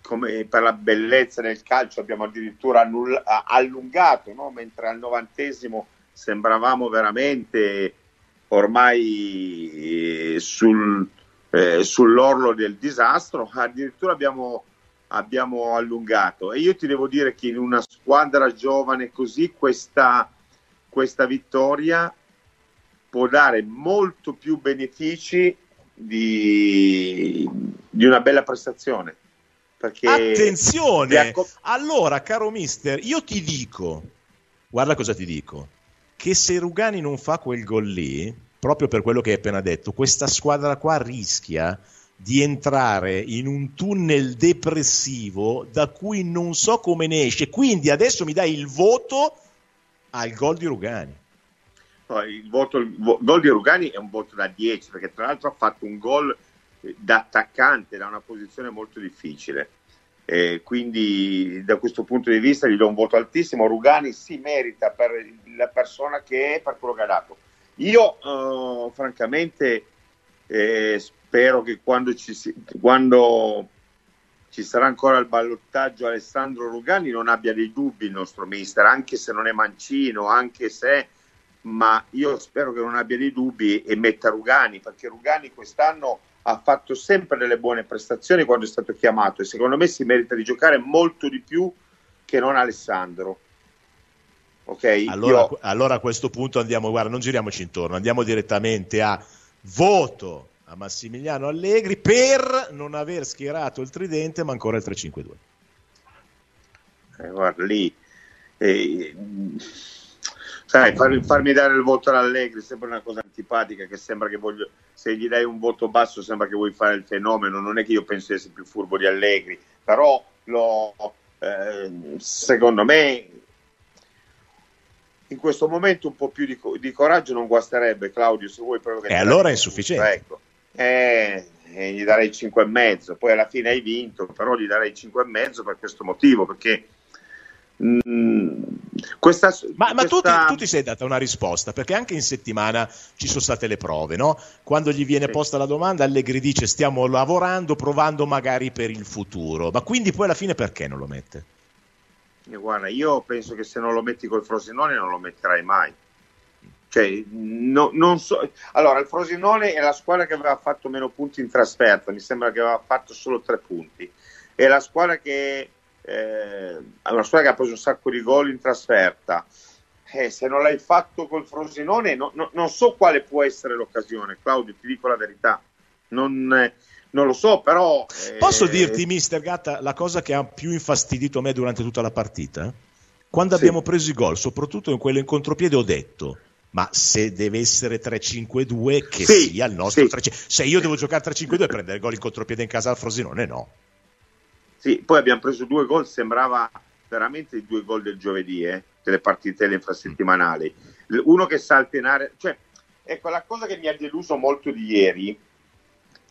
come per la bellezza del calcio, abbiamo addirittura annull- allungato, no? mentre al novantesimo sembravamo veramente ormai eh, sul, eh, sull'orlo del disastro, addirittura abbiamo, abbiamo, allungato. E io ti devo dire che in una squadra giovane così questa, questa vittoria può dare molto più benefici di, di una bella prestazione. Perché Attenzione! Accop- allora, caro mister, io ti dico, guarda cosa ti dico, che se Rugani non fa quel gol lì, proprio per quello che hai appena detto, questa squadra qua rischia di entrare in un tunnel depressivo da cui non so come ne esce. Quindi adesso mi dai il voto al gol di Rugani. il, voto, il gol di Rugani è un voto da 10 perché tra l'altro ha fatto un gol da attaccante da una posizione molto difficile. Eh, quindi da questo punto di vista gli do un voto altissimo. Rugani si merita per la persona che è, per quello che ha dato. Io eh, francamente eh, spero che quando ci, quando ci sarà ancora il ballottaggio Alessandro Rugani non abbia dei dubbi il nostro mister, anche se non è mancino, anche se ma io spero che non abbia dei dubbi e metta Rugani, perché Rugani quest'anno ha fatto sempre delle buone prestazioni quando è stato chiamato e secondo me si merita di giocare molto di più che non Alessandro. Ok? Allora, io... allora a questo punto andiamo, guarda, non giriamoci intorno, andiamo direttamente a voto a Massimiliano Allegri per non aver schierato il tridente ma ancora il 3-5-2. Eh, guarda lì... Eh, Sai, far, farmi dare il voto all'Allegri sembra una cosa antipatica che sembra che voglio, se gli dai un voto basso sembra che vuoi fare il fenomeno, non è che io penso di essere più furbo di Allegri, però lo, eh, secondo me in questo momento un po' più di, di, coraggio non guasterebbe Claudio se vuoi proprio che... E allora è insufficiente. Ecco. Eh, eh, gli darei 5,5, poi alla fine hai vinto, però gli darei 5,5 per questo motivo, perché Mm, questa, ma, ma tu, ti, tu, ti, sei data una risposta perché anche in settimana ci sono state le prove no? quando gli viene sì. posta la domanda Allegri dice stiamo lavorando provando magari per il futuro ma quindi poi alla fine perché non lo mette? guarda io penso che se non lo metti col Frosinone non lo metterai mai cioè, no, non so. Allora, il Frosinone è la squadra che aveva fatto meno punti in trasferta, mi sembra che aveva fatto solo tre punti. È la squadra che eh, una squadra che ha preso un sacco di gol in trasferta. Eh, se non l'hai fatto col Frosinone, no, no, non so quale può essere l'occasione. Claudio, ti dico la verità, non, eh, non lo so, però. Eh... Posso dirti, Mister Gatta, la cosa che ha più infastidito me durante tutta la partita? Quando sì. abbiamo preso i gol, soprattutto in quello in contropiede, ho detto. Ma se deve essere 3-5-2, che sì, sia il nostro sì. 3 Se io devo giocare 3-5-2 e prendere gol in contropiede in casa al Frosinone, no. Sì, poi abbiamo preso due gol, sembrava veramente i due gol del giovedì, eh, delle partite infrasettimanali. Uno che salta in area, cioè, ecco, la cosa che mi ha deluso molto di ieri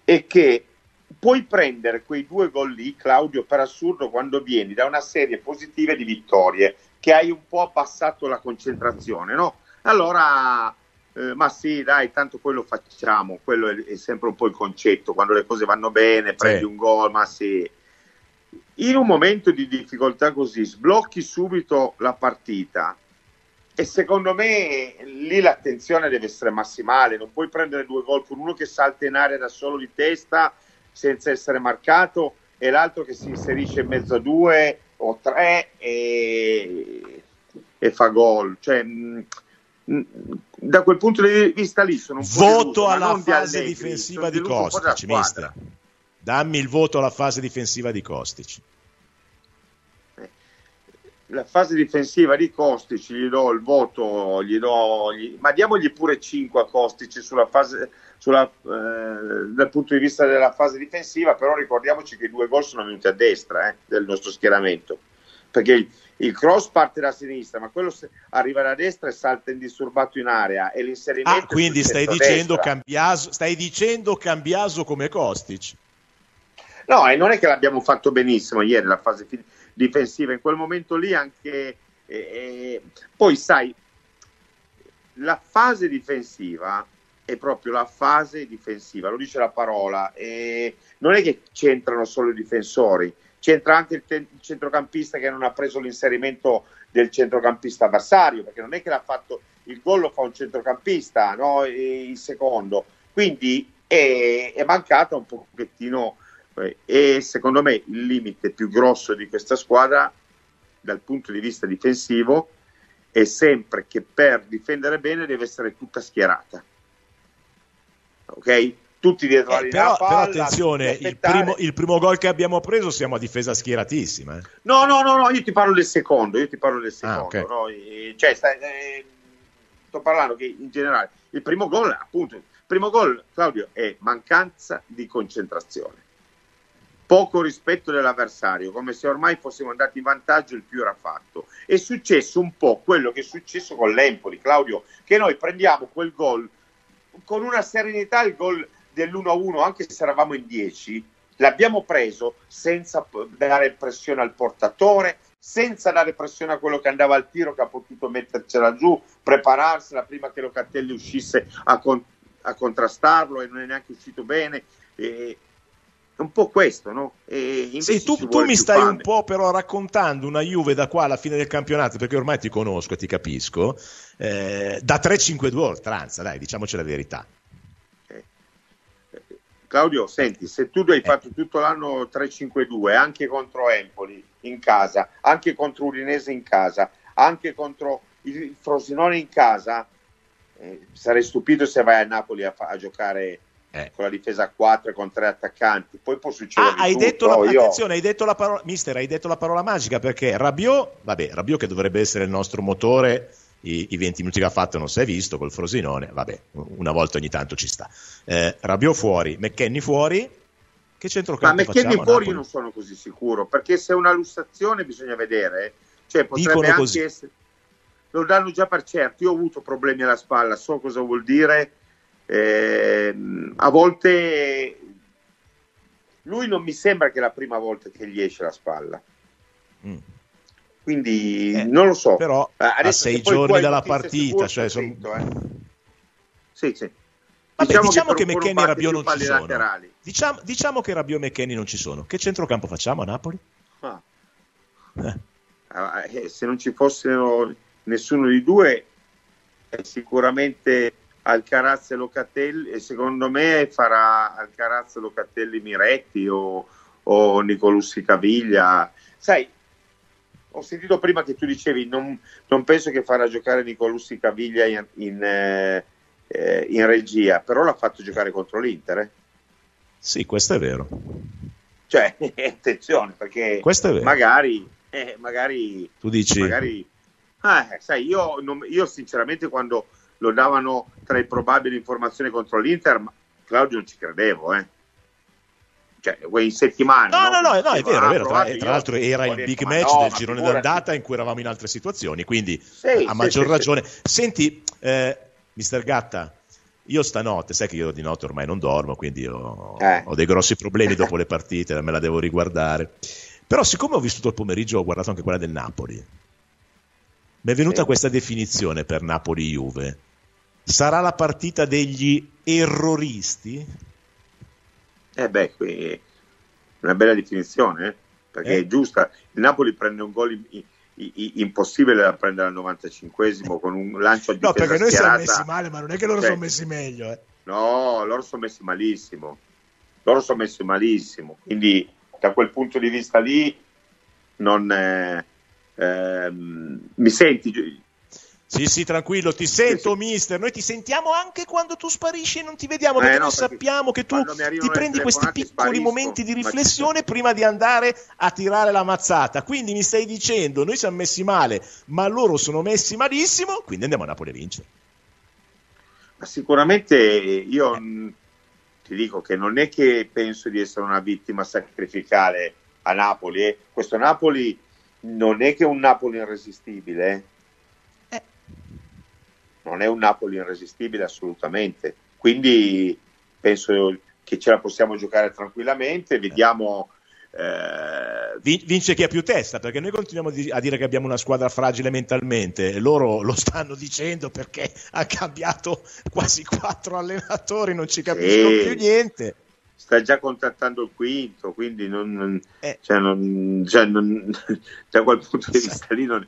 è che puoi prendere quei due gol lì, Claudio, per assurdo, quando vieni da una serie positiva di vittorie, che hai un po' abbassato la concentrazione, no? Allora, eh, ma sì, dai, tanto quello facciamo, quello è, è, sempre un po' il concetto, quando le cose vanno bene, prendi sì. un gol, ma sì in un momento di difficoltà così sblocchi subito la partita e secondo me lì l'attenzione deve essere massimale, non puoi prendere due gol con uno che salta in aria da solo di testa senza essere marcato e l'altro che si inserisce in mezzo a due o tre e, e fa gol. Cioè, da quel punto di vista lì sono un po' voto alla fase Allegri, difensiva di Costa, mister. Dammi il voto alla fase difensiva di Kostic. La fase difensiva di Kostic gli do il voto, gli do, gli, ma diamogli pure 5 a Kostic sulla fase, sulla, eh, dal punto di vista della fase difensiva, però ricordiamoci che i due gol sono venuti a destra eh, del nostro schieramento, perché il, il, cross parte da sinistra, ma quello arriva da destra e salta indisturbato in area e l'inserimento... Ah, quindi stai dicendo, Cambiaso, stai dicendo Cambiaso come Kostic? No, e non è che l'abbiamo fatto benissimo ieri la fase fi- difensiva, in quel momento lì anche... Eh, eh, poi sai, la fase difensiva è proprio la fase difensiva, lo dice la parola, e non è che c'entrano solo i difensori, c'entra anche il, te- il centrocampista che non ha preso l'inserimento del centrocampista avversario, perché non è che l'ha fatto il gol lo fa un centrocampista, no? il secondo, quindi è, è mancata un pochettino e secondo me il limite più grosso di questa squadra dal punto di vista difensivo è sempre che per difendere bene deve essere tutta schierata. Ok? Tutti dietro la eh, linea però, palla, però attenzione, il primo, il primo, gol che abbiamo preso siamo a difesa schieratissima. Eh. No, no, no, no, io ti parlo del secondo, io ti parlo del ah, secondo. Ah, okay. no? cioè, stai, eh, sto parlando che in generale il primo gol, appunto, il primo gol, Claudio, è mancanza di concentrazione poco rispetto dell'avversario, come se ormai fossimo andati in vantaggio il più era fatto. È successo un po' quello che è successo con l'Empoli, Claudio, che noi prendiamo quel gol con una serenità, il gol dell'1-1, anche se eravamo in 10, l'abbiamo preso senza dare pressione al portatore, senza dare pressione a quello che andava al tiro, che ha potuto mettercela giù, prepararsela prima che Locatelli uscisse a, con- a contrastarlo e non è neanche uscito bene. E, è un po' questo, no? Sì, tu, tu mi stai fame. un po' però raccontando una Juve da qua alla fine del campionato, perché ormai ti conosco e ti capisco, eh, da 3-5-2 oltranza, dai, diciamoci la verità. Eh. Claudio, senti, se tu hai eh. fatto tutto l'anno 3-5-2, anche contro Empoli in casa, anche contro Udinese in casa, anche contro il Frosinone in casa, eh, sarei stupito se vai a Napoli a, a giocare eh. con la difesa a 4 e con tre attaccanti. Poi può succedere. Ah, hai tutto, detto la, io... attenzione, hai detto la parola, mister, hai detto la parola magica perché Rabiot, vabbè, Rabiot che dovrebbe essere il nostro motore. I, I, 20 minuti che ha fatto non si è visto col Frosinone, vabbè, una volta ogni tanto ci sta. Eh, Rabiot fuori, McKenny fuori, che centrocampo Ma McKenny fuori io non sono così sicuro, perché se è una lussazione bisogna vedere, cioè potrebbe Dicono anche così. essere... Lo danno già per certo, io ho avuto problemi alla spalla, so cosa vuol dire eh, a volte lui non mi sembra che è la prima volta che gli esce la spalla. Mm. Quindi eh, non lo so. Però eh, a sei giorni dalla partita, cioè sono... eh. Sì, sì. Vabbè, diciamo, diciamo che, che McKenny e Rabiot non ci sono. Diciamo, diciamo, che Rabiot e McKenny non ci sono. Che centrocampo facciamo a Napoli? Ah. Eh. Ah, eh, se non ci fossero nessuno di due, sicuramente Alcaraz e Locatelli e secondo me farà Alcaraz, Locatelli, Miretti o, o Nicolussi Caviglia. Sai, ho sentito prima che tu dicevi non, non penso che farà giocare Nicolussi Caviglia in, in, eh, in, regia, però l'ha fatto giocare contro l'Inter. Eh? Sì, questo è vero. Cioè, attenzione, perché magari, eh, magari... Tu dici... Magari, eh, sai, io, non, io sinceramente quando lo davano tra i probabili informazioni contro l'Inter, ma Claudio non ci credevo, eh. Cioè, in settimana. No, no, no, no, è vero, è vero. Tra, tra l'altro era il big match no, del girone d'andata in cui eravamo in altre situazioni, quindi sì, a maggior sì, ragione. Sì. Senti, eh, mister Gatta, io stanotte, sai che io di notte ormai non dormo, quindi ho, eh. ho dei grossi problemi dopo le partite, me la devo riguardare. Però siccome ho visto tutto il pomeriggio, ho guardato anche quella del Napoli. Mi è venuta questa definizione per Napoli-Juve sarà la partita degli erroristi? Eh beh, qui una bella definizione, eh? perché eh. è giusta. Il Napoli prende un gol in, in, in, impossibile da prendere al 95esimo con un lancio di No, perché noi siamo messi male, ma non è che loro cioè, sono messi meglio. Eh. No, loro sono messi malissimo. Loro sono messi malissimo. Quindi da quel punto di vista lì non... Eh, ehm, mi senti sì, sì, tranquillo, ti sento, sì, sì. mister. Noi ti sentiamo anche quando tu sparisci e non ti vediamo, perché eh, no, noi perché sappiamo che tu ti prendi questi piccoli sparisco, momenti di riflessione prima di andare a tirare la mazzata. Quindi mi stai dicendo, noi siamo messi male, ma loro sono messi malissimo, quindi andiamo a Napoli a vincere. Ma sicuramente io eh. ti dico che non è che penso di essere una vittima sacrificale a Napoli. Eh. Questo Napoli non è che è un Napoli irresistibile, eh non è un Napoli irresistibile assolutamente. Quindi penso che ce la possiamo giocare tranquillamente. Vediamo. Eh... Vince chi ha più testa perché noi continuiamo a dire che abbiamo una squadra fragile mentalmente e loro lo stanno dicendo perché ha cambiato quasi quattro allenatori, non ci capiscono sì. più niente sta già contattando il quinto, quindi non, non, eh. cioè non, cioè non da quel punto di vista lì non,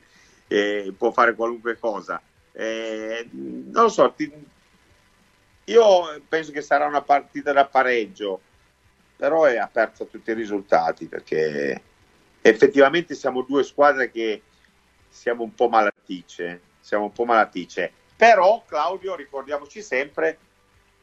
eh, può fare qualunque cosa. Eh, non lo so, ti, io penso che sarà una partita da pareggio, però è aperta a tutti i risultati perché effettivamente siamo due squadre che siamo un po' malaticce, siamo un po' malaticce. Però Claudio, ricordiamoci sempre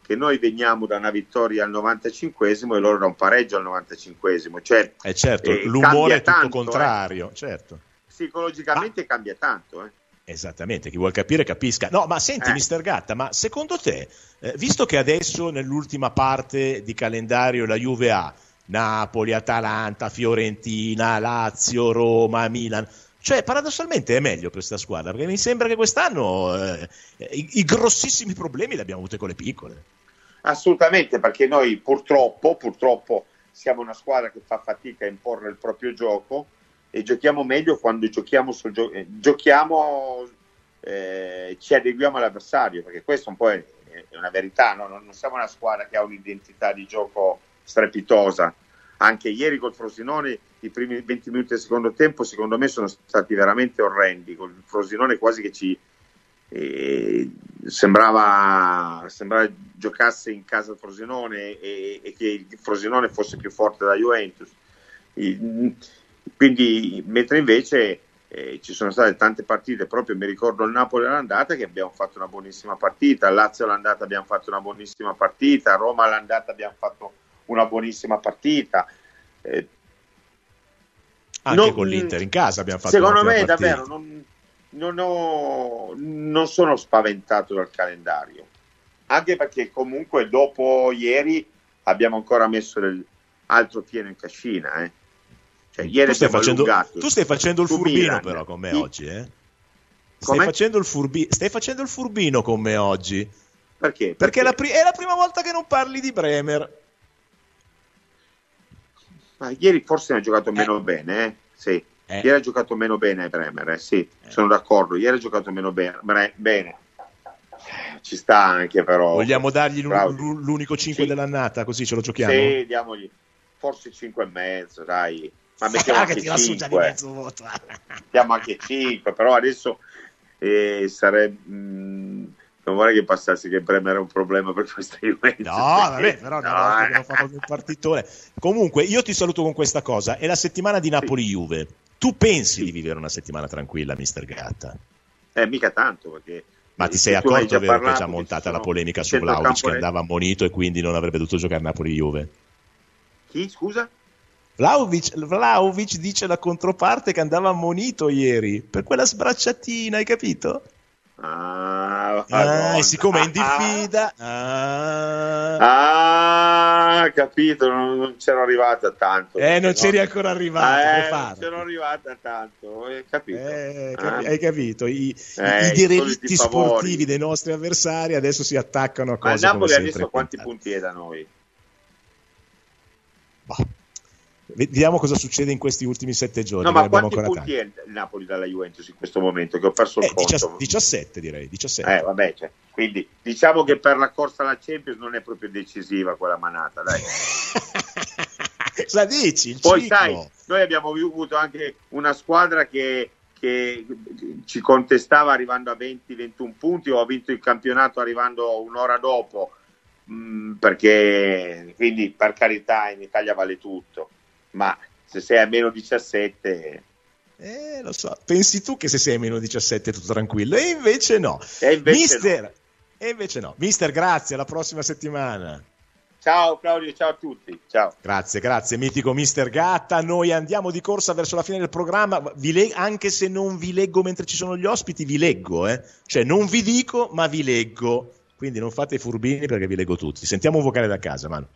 che noi veniamo da una vittoria al 95esimo e loro da un pareggio al 95esimo. Cioè, eh certo, eh, l'umore è tutto tanto, contrario, eh. certo. Psicologicamente Ma... cambia tanto, eh. Esattamente, chi vuol capire capisca. No, ma senti, eh. mister Gatta, ma secondo te, eh, visto che adesso nell'ultima parte di calendario la Juve ha Napoli, Atalanta, Fiorentina, Lazio, Roma, Milan, cioè paradossalmente è meglio questa squadra, perché mi sembra che quest'anno eh, i, i grossissimi problemi li abbiamo avuti con le piccole. Assolutamente, perché noi purtroppo, purtroppo siamo una squadra che fa fatica a imporre il proprio gioco e giochiamo meglio quando giochiamo, gio- eh, giochiamo eh, ci adeguiamo all'avversario, perché questo un po' è, è una verità, no? non siamo una squadra che ha un'identità di gioco strepitosa. Anche ieri col Frosinone i primi 20 minuti del secondo tempo secondo me sono stati veramente orrendi, col Frosinone quasi che ci eh, sembrava, sembrava giocasse in casa il Frosinone e, e, che il Frosinone fosse più forte della Juventus. E, quindi, mentre invece eh, ci sono state tante partite, proprio mi ricordo il Napoli all'andata che abbiamo fatto una buonissima partita, Lazio all'andata abbiamo fatto una buonissima partita, Roma all'andata abbiamo fatto una buonissima partita. Eh, Anche non, con l'Inter in casa abbiamo fatto Secondo me partita. davvero non, non, ho, non sono spaventato dal calendario, anche perché comunque dopo ieri abbiamo ancora messo del, altro pieno in cascina. Eh. Cioè, ieri tu, stai facendo, tu stai facendo il furbino Milan. però con me sì. oggi, eh? Stai facendo, furbi- stai facendo, il furbino con me oggi. Perché? Perché, Perché? È, la pri- è, la prima volta che non parli di Bremer. Ma ieri forse ne ha giocato meno eh. bene, eh? Sì. Eh. Ieri ha giocato meno bene Bremer, eh? sì, eh. sono d'accordo. Ieri ha giocato meno bene. bene. Ci sta anche però. Vogliamo dargli l'unico 5 sì. dell'annata, così ce lo giochiamo? Sì, diamogli forse 5 e mezzo, dai ma mettiamo anche 5 di mezzo voto mettiamo anche 5 però adesso eh, sarebbe mm, non vorrei che passasse che Bremer era un problema per questa Juventus no vabbè però no, abbiamo fatto un partitone comunque io ti saluto con questa cosa è la settimana di Napoli-Juve tu pensi sì. di vivere una settimana tranquilla mister Gatta? eh mica tanto perché ma ti sei accorto vero, che è già montata la polemica su Vlaovic che andava ammonito e quindi non avrebbe dovuto giocare Napoli-Juve? Chi, scusa? Vlaovic, Vlaovic dice la controparte che andava ammonito ieri per quella sbracciatina, hai capito? Ah, ah siccome è in diffida, ah, ah capito, non, non c'ero arrivata tanto. Eh, non c'eri ancora arrivata. Eh, non c'ero arrivata tanto, hai capito? Eh, capi- ah. Hai capito? I, eh, i diritti sportivi dei nostri avversari adesso si attaccano a cose Ma Napoli adesso quanti punti è da noi? Bah Vediamo cosa succede in questi ultimi sette giorni. No, ma quanti punti è il Napoli dalla Juventus in questo momento? Che ho perso il eh, conto. 17 direi, 17. Eh, vabbè, cioè, quindi diciamo che per la corsa alla Champions non è proprio decisiva quella manata, dai. cosa dici? Il Poi ciclo. sai, noi abbiamo avuto anche una squadra che, che ci contestava arrivando a 20-21 punti o ha vinto il campionato arrivando un'ora dopo, mm, perché quindi per carità in Italia vale tutto ma se sei a meno 17... Eh, lo so, pensi tu che se sei a meno 17 è tutto tranquillo, e invece no. E invece Mister, no. E invece no. Mister, grazie, alla prossima settimana. Ciao Claudio, ciao a tutti. Ciao. Grazie, grazie, mitico Mister Gatta. Noi andiamo di corsa verso la fine del programma. Le- anche se non vi leggo mentre ci sono gli ospiti, vi leggo, eh? Cioè, non vi dico, ma vi leggo. Quindi non fate i furbini perché vi leggo tutti. Sentiamo un vocale da casa, Manu.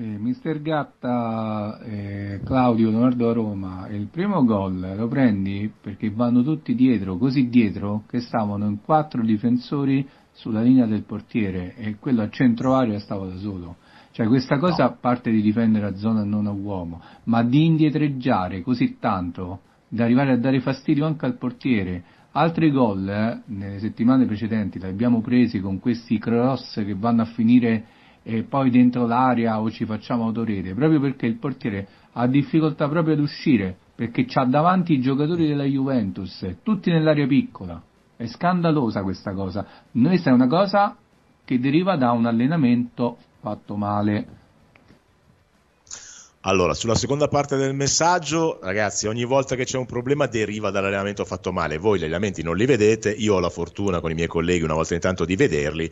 Eh, Mister Gatta, eh, Claudio Leonardo Roma, il primo gol lo prendi perché vanno tutti dietro, così dietro che stavano in quattro difensori sulla linea del portiere e quello a centro area stava da solo. Cioè questa cosa no. parte di difendere a zona non a uomo, ma di indietreggiare così tanto da arrivare a dare fastidio anche al portiere. Altri gol eh, nelle settimane precedenti li abbiamo presi con questi cross che vanno a finire e poi dentro l'area o ci facciamo autorete, proprio perché il portiere ha difficoltà proprio ad uscire, perché c'ha davanti i giocatori della Juventus, tutti nell'area piccola. È scandalosa questa cosa. Questa è una cosa che deriva da un allenamento fatto male. Allora, sulla seconda parte del messaggio, ragazzi, ogni volta che c'è un problema deriva dall'allenamento fatto male. Voi gli allenamenti non li vedete, io ho la fortuna con i miei colleghi una volta in tanto di vederli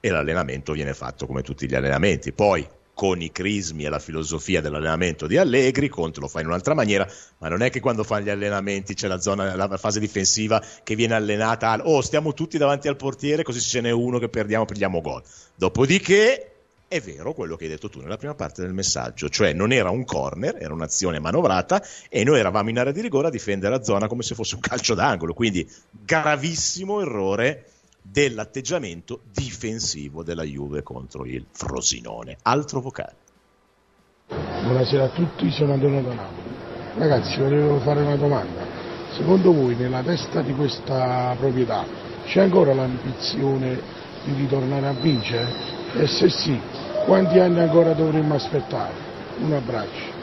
e l'allenamento viene fatto come tutti gli allenamenti. Poi con i crismi e la filosofia dell'allenamento di Allegri, Conte lo fa in un'altra maniera, ma non è che quando fa gli allenamenti c'è la, zona, la fase difensiva che viene allenata al oh stiamo tutti davanti al portiere così se ce n'è uno che perdiamo prendiamo gol. Dopodiché è vero quello che hai detto tu nella prima parte del messaggio, cioè non era un corner, era un'azione manovrata e noi eravamo in area di rigore a difendere la zona come se fosse un calcio d'angolo, quindi gravissimo errore dell'atteggiamento difensivo della Juve contro il Frosinone. Altro vocale. Buonasera a tutti, sono Antonio da Napoli. Ragazzi, volevo fare una domanda. Secondo voi nella testa di questa proprietà c'è ancora l'ambizione di ritornare a vincere? E se sì, quanti anni ancora dovremmo aspettare? Un abbraccio.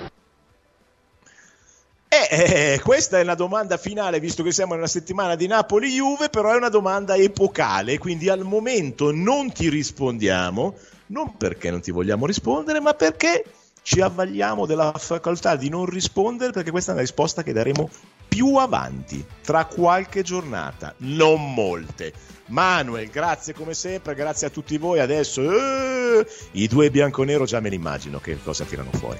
Eh, eh, questa è una domanda finale, visto che siamo nella settimana di Napoli-Juve, però è una domanda epocale, quindi al momento non ti rispondiamo, non perché non ti vogliamo rispondere, ma perché ci avvaliamo della facoltà di non rispondere, perché questa è una risposta che daremo più avanti, tra qualche giornata, non molte. Manuel, grazie come sempre, grazie a tutti voi. Adesso eh, i due bianconero già me li immagino che cosa tirano fuori.